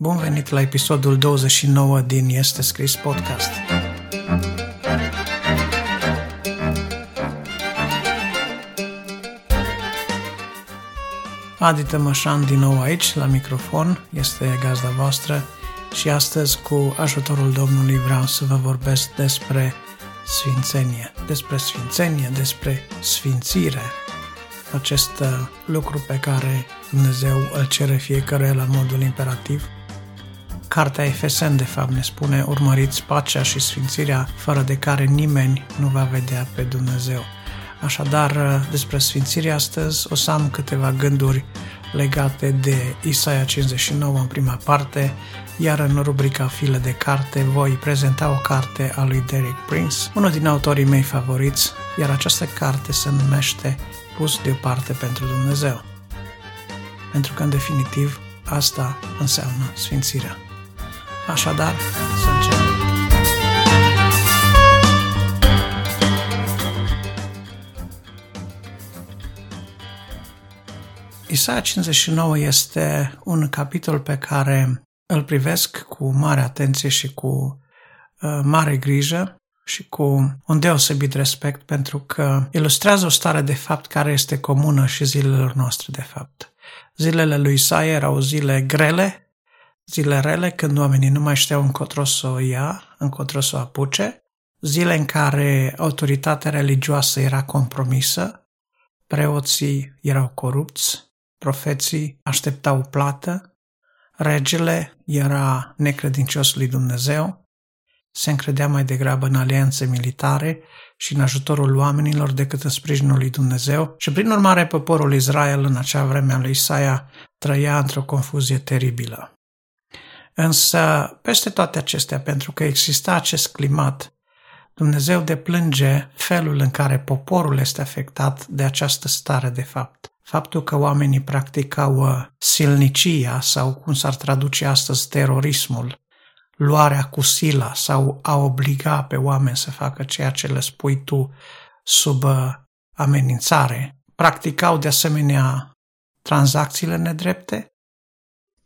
Bun venit la episodul 29 din Este Scris Podcast. Adi Tămășan din nou aici, la microfon, este gazda voastră și astăzi, cu ajutorul Domnului, vreau să vă vorbesc despre sfințenie, despre sfințenie, despre sfințire, acest uh, lucru pe care Dumnezeu îl cere fiecare la modul imperativ – Cartea Efesen, de fapt, ne spune urmăriți pacea și sfințirea fără de care nimeni nu va vedea pe Dumnezeu. Așadar, despre sfințirea astăzi o să am câteva gânduri legate de Isaia 59 în prima parte, iar în rubrica File de carte voi prezenta o carte a lui Derek Prince, unul din autorii mei favoriți, iar această carte se numește Pus deoparte pentru Dumnezeu. Pentru că, în definitiv, asta înseamnă sfințirea. Așadar, să începem. Isaia 59 este un capitol pe care îl privesc cu mare atenție și cu uh, mare grijă și cu un deosebit respect pentru că ilustrează o stare de fapt care este comună și zilelor noastre de fapt. Zilele lui Isaia erau zile grele, zile rele când oamenii nu mai știau încotro să o ia, încotro să o apuce, zile în care autoritatea religioasă era compromisă, preoții erau corupți, profeții așteptau plată, regele era necredincios lui Dumnezeu, se încredea mai degrabă în alianțe militare și în ajutorul oamenilor decât în sprijinul lui Dumnezeu și prin urmare poporul Israel în acea vreme a lui Isaia trăia într-o confuzie teribilă. Însă, peste toate acestea, pentru că exista acest climat, Dumnezeu deplânge felul în care poporul este afectat de această stare de fapt. Faptul că oamenii practicau uh, silnicia sau, cum s-ar traduce astăzi, terorismul, luarea cu sila sau a obliga pe oameni să facă ceea ce le spui tu sub uh, amenințare. Practicau de asemenea tranzacțiile nedrepte,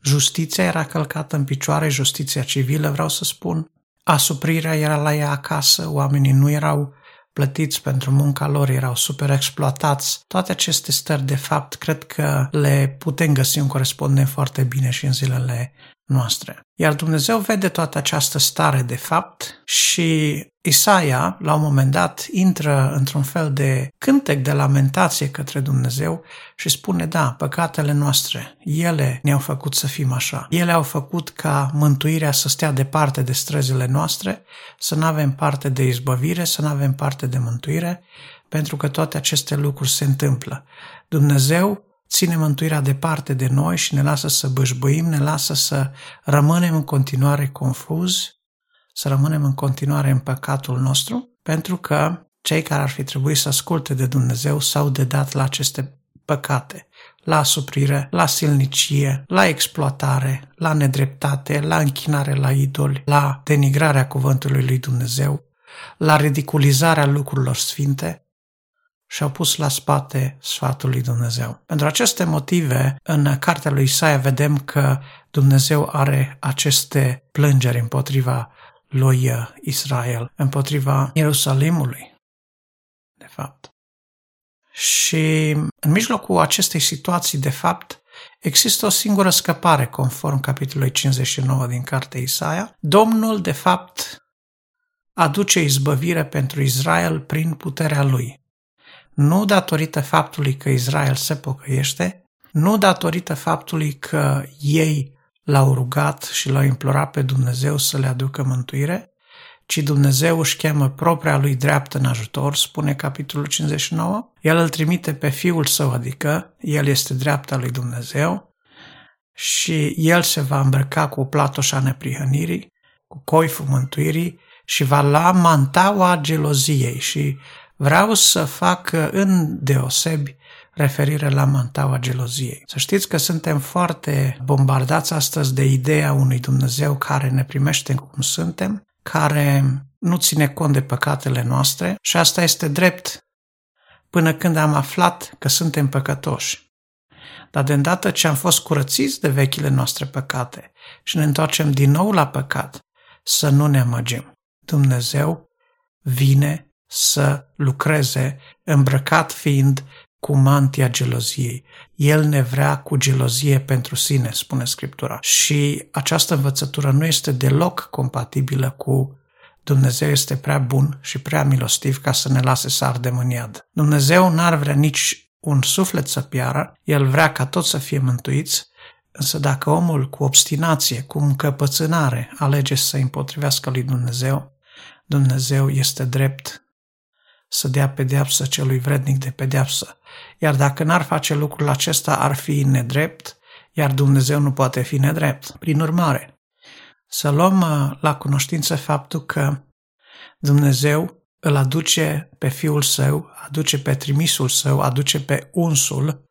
Justiția era călcată în picioare, justiția civilă, vreau să spun. Asuprirea era la ea acasă, oamenii nu erau plătiți pentru munca lor, erau super exploatați. Toate aceste stări, de fapt, cred că le putem găsi un corespondent foarte bine și în zilele noastre. Iar Dumnezeu vede toată această stare de fapt și Isaia, la un moment dat, intră într-un fel de cântec de lamentație către Dumnezeu și spune, da, păcatele noastre, ele ne-au făcut să fim așa. Ele au făcut ca mântuirea să stea departe de străzile noastre, să nu avem parte de izbăvire, să nu avem parte de mântuire, pentru că toate aceste lucruri se întâmplă. Dumnezeu ține mântuirea departe de noi și ne lasă să bâșbâim, ne lasă să rămânem în continuare confuzi, să rămânem în continuare în păcatul nostru, pentru că cei care ar fi trebuit să asculte de Dumnezeu s-au dedat la aceste păcate, la asuprire, la silnicie, la exploatare, la nedreptate, la închinare la idoli, la denigrarea cuvântului lui Dumnezeu, la ridiculizarea lucrurilor sfinte, și-au pus la spate sfatul lui Dumnezeu. Pentru aceste motive, în cartea lui Isaia vedem că Dumnezeu are aceste plângeri împotriva lui Israel, împotriva Ierusalimului, de fapt. Și în mijlocul acestei situații, de fapt, există o singură scăpare, conform capitolului 59 din cartea Isaia. Domnul, de fapt, aduce izbăvire pentru Israel prin puterea lui nu datorită faptului că Israel se pocăiește, nu datorită faptului că ei l-au rugat și l-au implorat pe Dumnezeu să le aducă mântuire, ci Dumnezeu își cheamă propria lui dreaptă în ajutor, spune capitolul 59. El îl trimite pe Fiul Său, adică El este dreapta lui Dumnezeu și El se va îmbrăca cu platoșa neprihănirii, cu coiful mântuirii și va lua mantaua geloziei și vreau să fac în deosebi referire la mantaua geloziei. Să știți că suntem foarte bombardați astăzi de ideea unui Dumnezeu care ne primește cum suntem, care nu ține cont de păcatele noastre și asta este drept până când am aflat că suntem păcătoși. Dar de îndată ce am fost curățiți de vechile noastre păcate și ne întoarcem din nou la păcat, să nu ne amăgim. Dumnezeu vine să lucreze îmbrăcat fiind cu mantia geloziei. El ne vrea cu gelozie pentru sine, spune Scriptura. Și această învățătură nu este deloc compatibilă cu Dumnezeu este prea bun și prea milostiv ca să ne lase să ardem în iad. Dumnezeu n-ar vrea nici un suflet să piară, El vrea ca toți să fie mântuiți, însă dacă omul cu obstinație, cu încăpățânare alege să se împotrivească lui Dumnezeu, Dumnezeu este drept să dea pedeapsă celui vrednic de pedeapsă. Iar dacă n-ar face lucrul acesta, ar fi nedrept, iar Dumnezeu nu poate fi nedrept. Prin urmare, să luăm uh, la cunoștință faptul că Dumnezeu îl aduce pe Fiul Său, aduce pe trimisul Său, aduce pe unsul,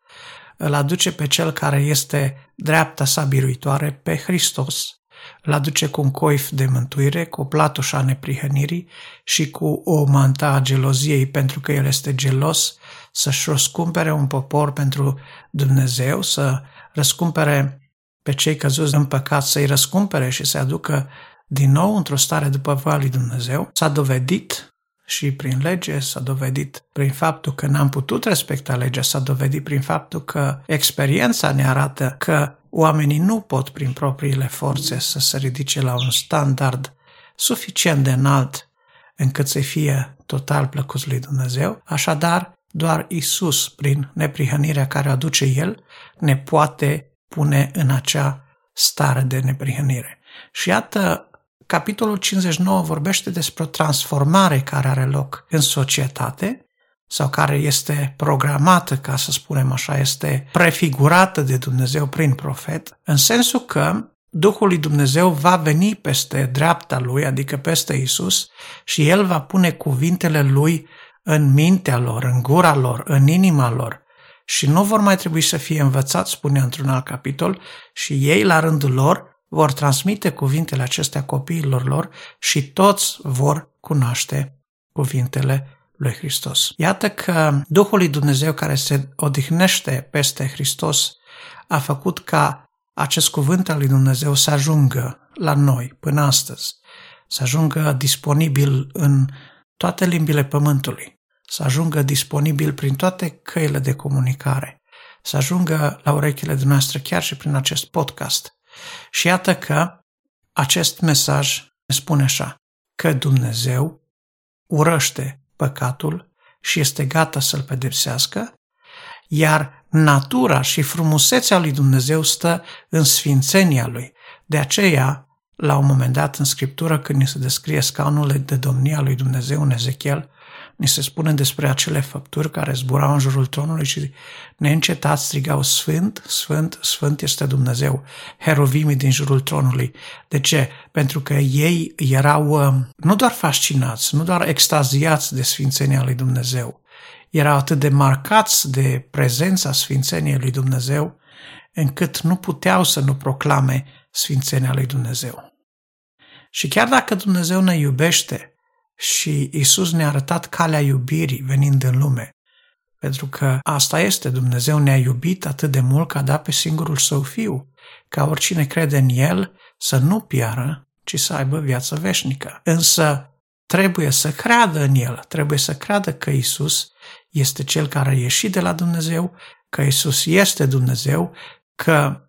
îl aduce pe Cel care este dreapta sa biruitoare, pe Hristos, îl aduce cu un coif de mântuire, cu o platoșă a neprihănirii și cu o manta a geloziei, pentru că El este gelos, să-și răscumpere un popor pentru Dumnezeu, să răscumpere pe cei căzuți în păcat, să-i răscumpere și să-i aducă din nou într-o stare după voia lui Dumnezeu. S-a dovedit și prin lege, s-a dovedit prin faptul că n-am putut respecta legea, s-a dovedit prin faptul că experiența ne arată că oamenii nu pot prin propriile forțe să se ridice la un standard suficient de înalt încât să fie total plăcuți lui Dumnezeu. Așadar, doar Isus, prin neprihănirea care o aduce El, ne poate pune în acea stare de neprihănire. Și iată, capitolul 59 vorbește despre o transformare care are loc în societate sau care este programată, ca să spunem așa, este prefigurată de Dumnezeu prin profet, în sensul că Duhul lui Dumnezeu va veni peste dreapta lui, adică peste Isus, și el va pune cuvintele lui în mintea lor, în gura lor, în inima lor. Și nu vor mai trebui să fie învățați, spune într-un alt capitol, și ei, la rândul lor, vor transmite cuvintele acestea copiilor lor și toți vor cunoaște cuvintele lui Hristos. Iată că Duhul lui Dumnezeu care se odihnește peste Hristos a făcut ca acest cuvânt al lui Dumnezeu să ajungă la noi până astăzi, să ajungă disponibil în toate limbile pământului, să ajungă disponibil prin toate căile de comunicare, să ajungă la urechile dumneavoastră chiar și prin acest podcast. Și iată că acest mesaj ne spune așa, că Dumnezeu urăște păcatul și este gata să-l pedepsească, iar natura și frumusețea lui Dumnezeu stă în sfințenia lui. De aceea, la un moment dat în Scriptură, când ni se descrie scaunul de domnia lui Dumnezeu în Ezechiel, ni se spune despre acele făpturi care zburau în jurul tronului și neîncetat strigau Sfânt, Sfânt, Sfânt este Dumnezeu, herovimii din jurul tronului. De ce? Pentru că ei erau uh, nu doar fascinați, nu doar extaziați de Sfințenia lui Dumnezeu, erau atât de marcați de prezența Sfințeniei lui Dumnezeu, încât nu puteau să nu proclame Sfințenia lui Dumnezeu. Și chiar dacă Dumnezeu ne iubește, și Isus ne-a arătat calea iubirii venind în lume. Pentru că asta este, Dumnezeu ne-a iubit atât de mult că a dat pe singurul său fiu, ca oricine crede în el să nu piară, ci să aibă viață veșnică. Însă trebuie să creadă în el, trebuie să creadă că Isus este cel care a ieșit de la Dumnezeu, că Isus este Dumnezeu, că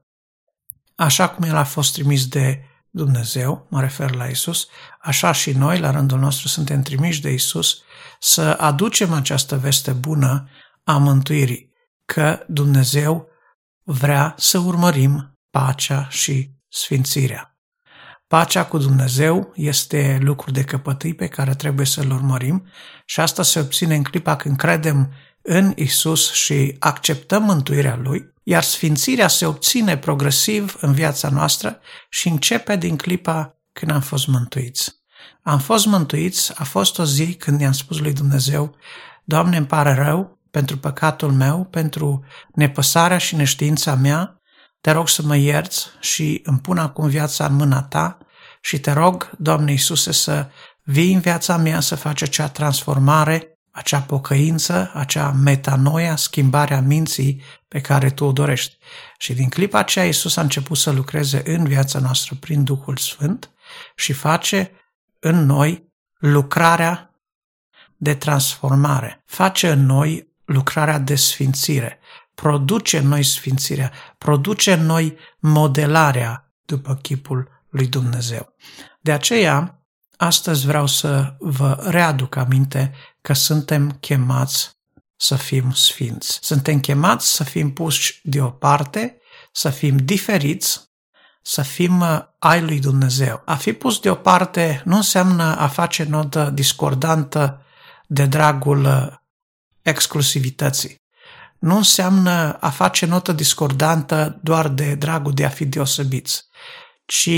așa cum el a fost trimis de Dumnezeu, mă refer la Isus, așa și noi, la rândul nostru, suntem trimiși de Isus să aducem această veste bună a mântuirii, că Dumnezeu vrea să urmărim pacea și sfințirea. Pacea cu Dumnezeu este lucru de căpătâi pe care trebuie să-l urmărim și asta se obține în clipa când credem în Isus și acceptăm mântuirea Lui, iar sfințirea se obține progresiv în viața noastră și începe din clipa când am fost mântuiți. Am fost mântuiți, a fost o zi când i-am spus lui Dumnezeu, Doamne, îmi pare rău pentru păcatul meu, pentru nepăsarea și neștiința mea, te rog să mă ierți și îmi pun acum viața în mâna ta și te rog, Doamne Iisuse, să vii în viața mea să faci acea transformare acea pocăință, acea metanoia, schimbarea minții pe care tu o dorești. Și din clipa aceea Iisus a început să lucreze în viața noastră prin Duhul Sfânt și face în noi lucrarea de transformare, face în noi lucrarea de sfințire, produce în noi sfințirea, produce în noi modelarea după chipul lui Dumnezeu. De aceea, astăzi vreau să vă readuc aminte că suntem chemați să fim sfinți. Suntem chemați să fim puși deoparte, să fim diferiți, să fim uh, ai lui Dumnezeu. A fi pus deoparte nu înseamnă a face notă discordantă de dragul uh, exclusivității. Nu înseamnă a face notă discordantă doar de dragul de a fi deosebiți, ci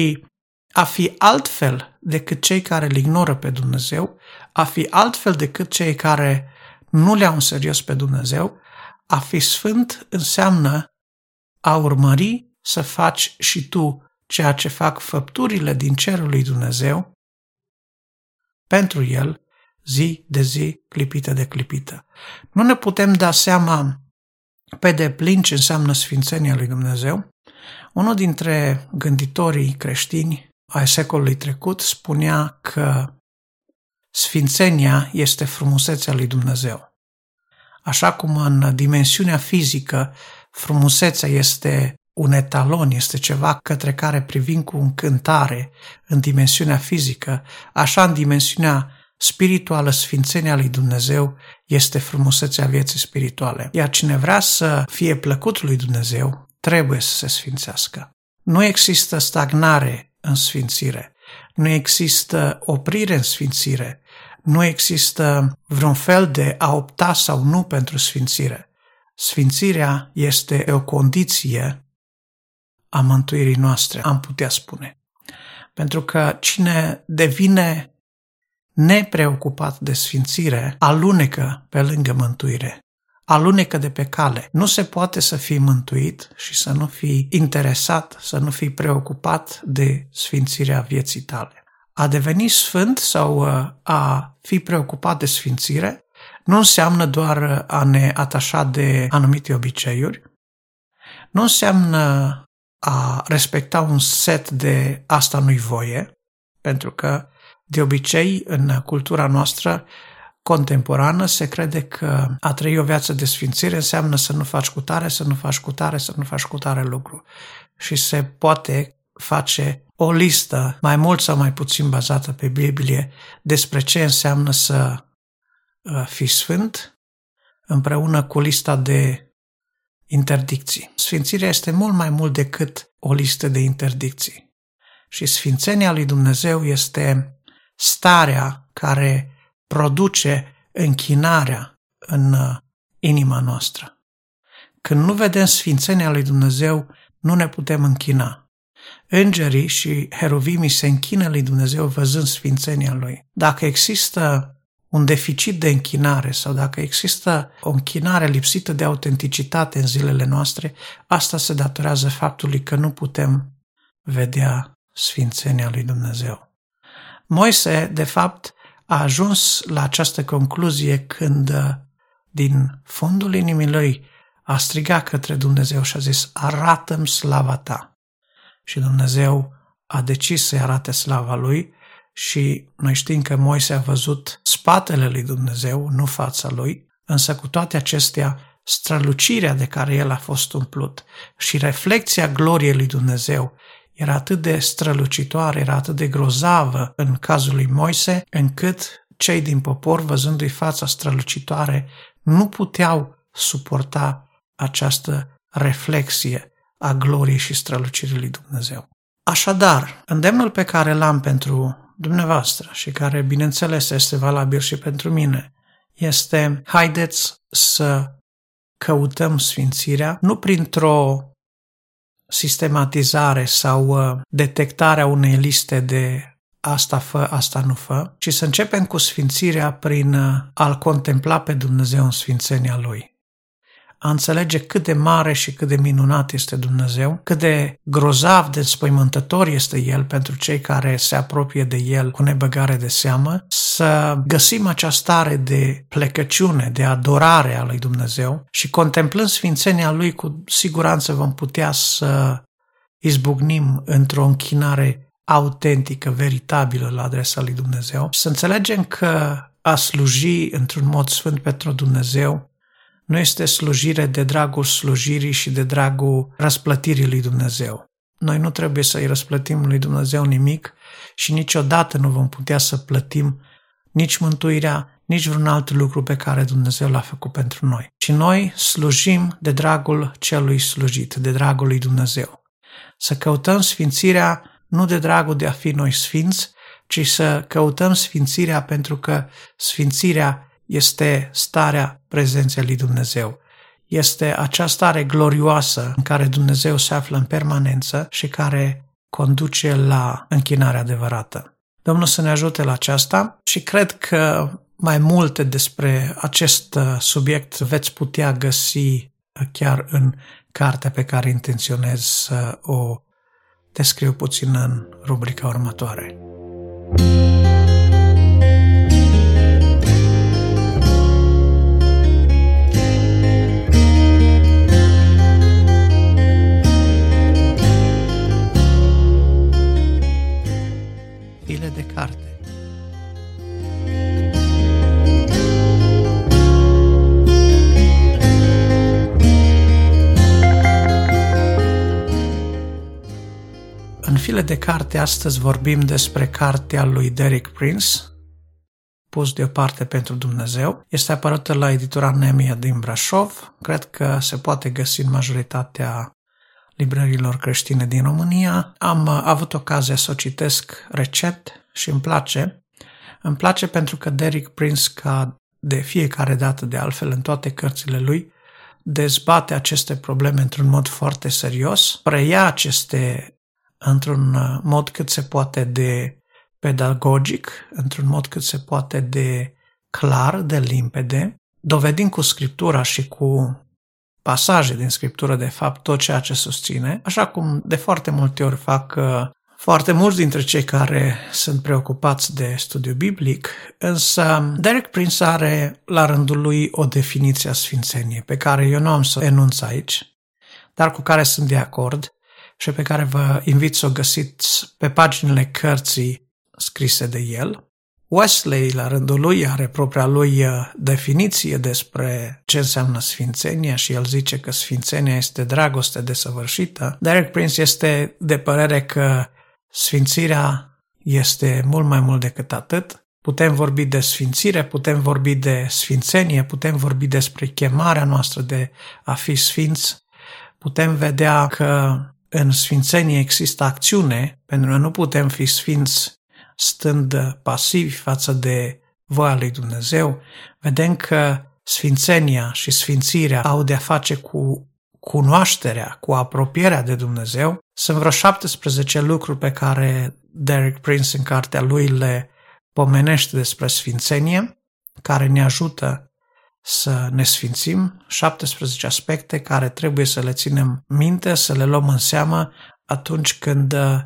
a fi altfel decât cei care îl ignoră pe Dumnezeu, a fi altfel decât cei care nu le au în serios pe Dumnezeu, a fi sfânt înseamnă a urmări să faci și tu ceea ce fac făpturile din cerul lui Dumnezeu pentru El, zi de zi, clipită de clipită. Nu ne putem da seama pe deplin ce înseamnă Sfințenia lui Dumnezeu. Unul dintre gânditorii creștini ai secolului trecut spunea că Sfințenia este frumusețea lui Dumnezeu. Așa cum în dimensiunea fizică frumusețea este un etalon, este ceva către care privim cu încântare în dimensiunea fizică, așa în dimensiunea spirituală, sfințenia lui Dumnezeu este frumusețea vieții spirituale. Iar cine vrea să fie plăcut lui Dumnezeu, trebuie să se sfințească. Nu există stagnare în sfințire. Nu există oprire în sfințire. Nu există vreun fel de a opta sau nu pentru sfințire. Sfințirea este o condiție a mântuirii noastre, am putea spune. Pentru că cine devine nepreocupat de sfințire, alunecă pe lângă mântuire alunecă de pe cale. Nu se poate să fii mântuit și să nu fii interesat, să nu fii preocupat de sfințirea vieții tale. A deveni sfânt sau uh, a fi preocupat de sfințire nu înseamnă doar a ne atașa de anumite obiceiuri, nu înseamnă a respecta un set de asta nu-i voie, pentru că de obicei în cultura noastră contemporană se crede că a trăi o viață de sfințire înseamnă să nu faci cu tare, să nu faci cu tare, să nu faci cu tare lucru. Și se poate face o listă, mai mult sau mai puțin bazată pe Biblie, despre ce înseamnă să uh, fii sfânt, împreună cu lista de interdicții. Sfințirea este mult mai mult decât o listă de interdicții. Și sfințenia lui Dumnezeu este starea care produce închinarea în uh, inima noastră. Când nu vedem sfințenia lui Dumnezeu, nu ne putem închina. Îngerii și heruvimii se închină lui Dumnezeu văzând sfințenia lui. Dacă există un deficit de închinare sau dacă există o închinare lipsită de autenticitate în zilele noastre, asta se datorează faptului că nu putem vedea sfințenia lui Dumnezeu. Moise, de fapt, a ajuns la această concluzie când uh, din fundul inimii lui a strigat către Dumnezeu și a zis, arată-mi slava ta. Și Dumnezeu a decis să-i arate slava lui și noi știm că Moise a văzut spatele lui Dumnezeu, nu fața lui, însă cu toate acestea, strălucirea de care el a fost umplut și reflexia gloriei lui Dumnezeu era atât de strălucitoare, era atât de grozavă în cazul lui Moise, încât cei din popor, văzându-i fața strălucitoare, nu puteau suporta această reflexie a gloriei și strălucirii lui Dumnezeu. Așadar, îndemnul pe care l-am pentru dumneavoastră și care, bineînțeles, este valabil și pentru mine, este haideți să căutăm sfințirea nu printr-o sistematizare sau uh, detectarea unei liste de asta fă, asta nu fă, ci să începem cu sfințirea prin uh, a-L contempla pe Dumnezeu în sfințenia Lui. A înțelege cât de mare și cât de minunat este Dumnezeu, cât de grozav, de spăimântător este El pentru cei care se apropie de El cu nebăgare de seamă, să găsim această stare de plecăciune, de adorare a lui Dumnezeu și contemplând sfințenia Lui, cu siguranță vom putea să izbucnim într-o închinare autentică, veritabilă la adresa lui Dumnezeu, să înțelegem că a sluji într-un mod sfânt pentru Dumnezeu nu este slujire de dragul slujirii și de dragul răsplătirii lui Dumnezeu. Noi nu trebuie să-i răsplătim lui Dumnezeu nimic și niciodată nu vom putea să plătim nici mântuirea, nici vreun alt lucru pe care Dumnezeu l-a făcut pentru noi. Și noi slujim de dragul celui slujit, de dragul lui Dumnezeu. Să căutăm sfințirea nu de dragul de a fi noi sfinți, ci să căutăm sfințirea pentru că sfințirea este starea prezenței lui Dumnezeu. Este acea stare glorioasă în care Dumnezeu se află în permanență și care conduce la închinarea adevărată. Domnul să ne ajute la aceasta și cred că mai multe despre acest subiect veți putea găsi chiar în cartea pe care intenționez să o descriu puțin în rubrica următoare. Carte astăzi vorbim despre cartea lui Derek Prince, pus deoparte pentru Dumnezeu. Este apărută la editura Nemia din Brașov. Cred că se poate găsi în majoritatea librărilor creștine din România. Am avut ocazia să o citesc recent și îmi place. Îmi place pentru că Derek Prince, ca de fiecare dată de altfel în toate cărțile lui, dezbate aceste probleme într-un mod foarte serios, preia aceste într-un uh, mod cât se poate de pedagogic, într-un mod cât se poate de clar, de limpede, dovedind cu scriptura și cu pasaje din scriptură, de fapt, tot ceea ce susține, așa cum de foarte multe ori fac uh, foarte mulți dintre cei care sunt preocupați de studiu biblic, însă Derek Prince are la rândul lui o definiție a sfințeniei, pe care eu nu am să enunț aici, dar cu care sunt de acord și pe care vă invit să o găsiți pe paginile cărții scrise de el. Wesley, la rândul lui, are propria lui uh, definiție despre ce înseamnă sfințenia și el zice că sfințenia este dragoste desăvârșită. Derek Prince este de părere că sfințirea este mult mai mult decât atât. Putem vorbi de sfințire, putem vorbi de sfințenie, putem vorbi despre chemarea noastră de a fi sfinți. Putem vedea că în sfințenie există acțiune, pentru că nu putem fi sfinți stând pasivi față de voia lui Dumnezeu, vedem că sfințenia și sfințirea au de-a face cu cunoașterea, cu apropierea de Dumnezeu. Sunt vreo 17 lucruri pe care Derek Prince în cartea lui le pomenește despre sfințenie, care ne ajută să ne sfințim, 17 aspecte care trebuie să le ținem minte, să le luăm în seamă atunci când uh,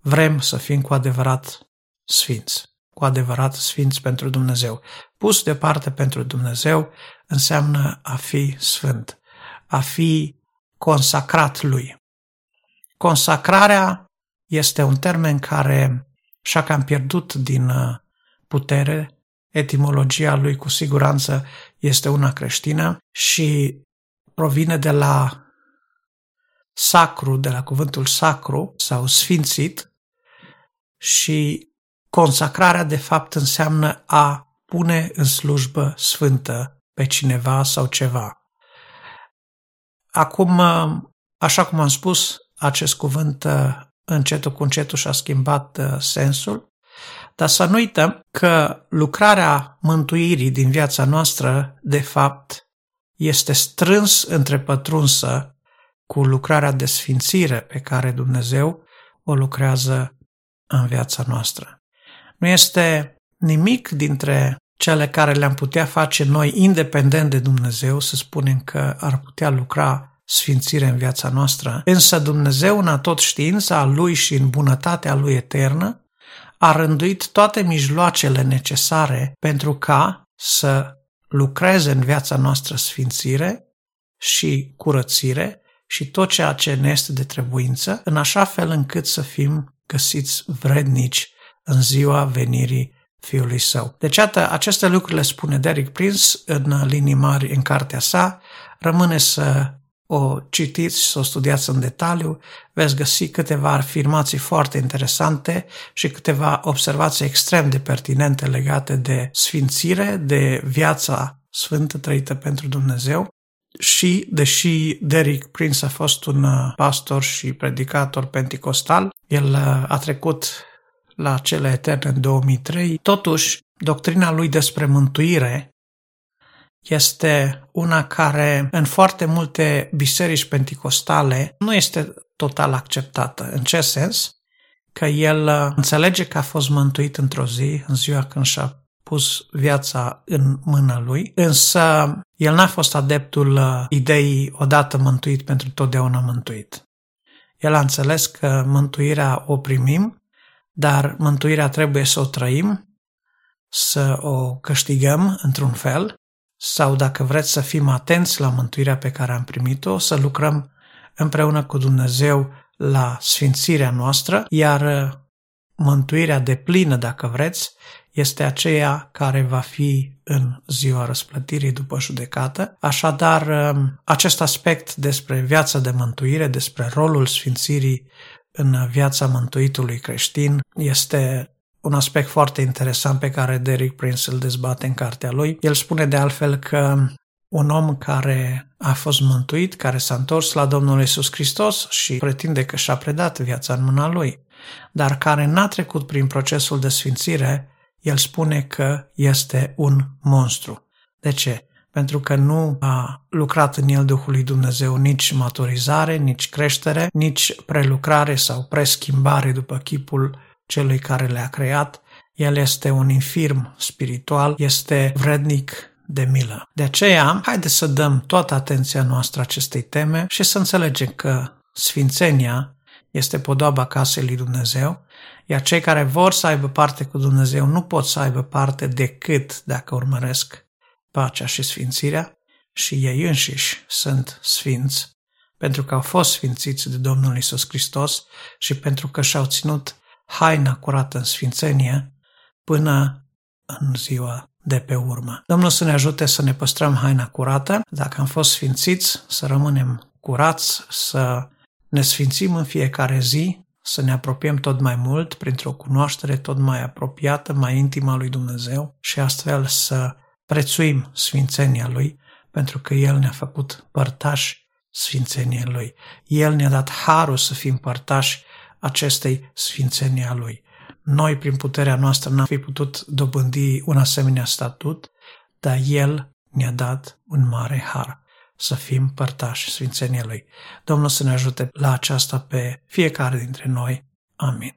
vrem să fim cu adevărat sfinți, cu adevărat sfinți pentru Dumnezeu. Pus deoparte pentru Dumnezeu înseamnă a fi sfânt, a fi consacrat lui. Consacrarea este un termen care și-a cam pierdut din uh, putere, etimologia lui cu siguranță este una creștină și provine de la sacru, de la cuvântul sacru sau sfințit și consacrarea de fapt înseamnă a pune în slujbă sfântă pe cineva sau ceva. Acum, așa cum am spus, acest cuvânt încetul cu încetul și-a schimbat sensul dar să nu uităm că lucrarea mântuirii din viața noastră, de fapt, este strâns întrepătrunsă cu lucrarea de sfințire pe care Dumnezeu o lucrează în viața noastră. Nu este nimic dintre cele care le-am putea face noi independent de Dumnezeu, să spunem că ar putea lucra sfințire în viața noastră. Însă Dumnezeu, în tot știința Lui și în bunătatea Lui eternă, a rânduit toate mijloacele necesare pentru ca să lucreze în viața noastră sfințire și curățire și tot ceea ce ne este de trebuință, în așa fel încât să fim găsiți vrednici în ziua venirii Fiului Său. Deci, iată, aceste lucruri le spune Derek Prince în linii mari în cartea sa. Rămâne să o citiți și să o studiați în detaliu, veți găsi câteva afirmații foarte interesante și câteva observații extrem de pertinente legate de sfințire, de viața sfântă trăită pentru Dumnezeu. Și, deși Derek Prince a fost un uh, pastor și predicator penticostal, el uh, a trecut la cele eterne în 2003, totuși doctrina lui despre mântuire este una care în foarte multe biserici penticostale nu este total acceptată. În ce sens? Că el uh, înțelege că a fost mântuit într-o zi, în ziua când și-a pus viața în mâna lui, însă el n-a fost adeptul uh, ideii odată mântuit pentru totdeauna mântuit. El a înțeles că mântuirea o primim, dar mântuirea trebuie să o trăim, să o câștigăm într-un fel, sau dacă vreți să fim atenți la mântuirea pe care am primit-o, să lucrăm împreună cu Dumnezeu la sfințirea noastră, iar uh, mântuirea de plină, dacă vreți, este aceea care va fi în ziua răsplătirii după judecată. Așadar, um, acest aspect despre viața de mântuire, despre rolul sfințirii în viața mântuitului creștin, este un aspect foarte interesant pe care Derek Prince îl dezbate în cartea lui. El spune de altfel că un om care a fost mântuit, care s-a întors la Domnul Isus Hristos și pretinde că și-a predat viața în mâna lui, dar care n-a trecut prin procesul de sfințire, el spune că este un monstru. De ce? Pentru că nu a lucrat în el Duhul lui Dumnezeu nici maturizare, nici creștere, nici prelucrare sau preschimbare după chipul celui care le-a creat. El este un infirm spiritual, este vrednic de milă. De aceea, haideți să dăm toată atenția noastră acestei teme și să înțelegem că Sfințenia este podoaba casei lui Dumnezeu, iar cei care vor să aibă parte cu Dumnezeu nu pot să aibă parte decât dacă urmăresc pacea și sfințirea și ei înșiși sunt sfinți pentru că au fost sfințiți de Domnul Isus Hristos și pentru că și-au ținut haina curată în sfințenie până în ziua de pe urmă. Domnul să ne ajute să ne păstrăm haina curată, dacă am fost sfințiți, să rămânem curați, să ne sfințim în fiecare zi, să ne apropiem tot mai mult printr-o cunoaștere tot mai apropiată, mai intimă a lui Dumnezeu și astfel să prețuim sfințenia Lui, pentru că El ne-a făcut părtași sfințeniei Lui. El ne-a dat harul să fim părtași acestei sfințenii a Lui. Noi, prin puterea noastră, n-am fi putut dobândi un asemenea statut, dar El ne-a dat un mare har să fim părtași Sfințeniei Lui. Domnul să ne ajute la aceasta pe fiecare dintre noi. Amin.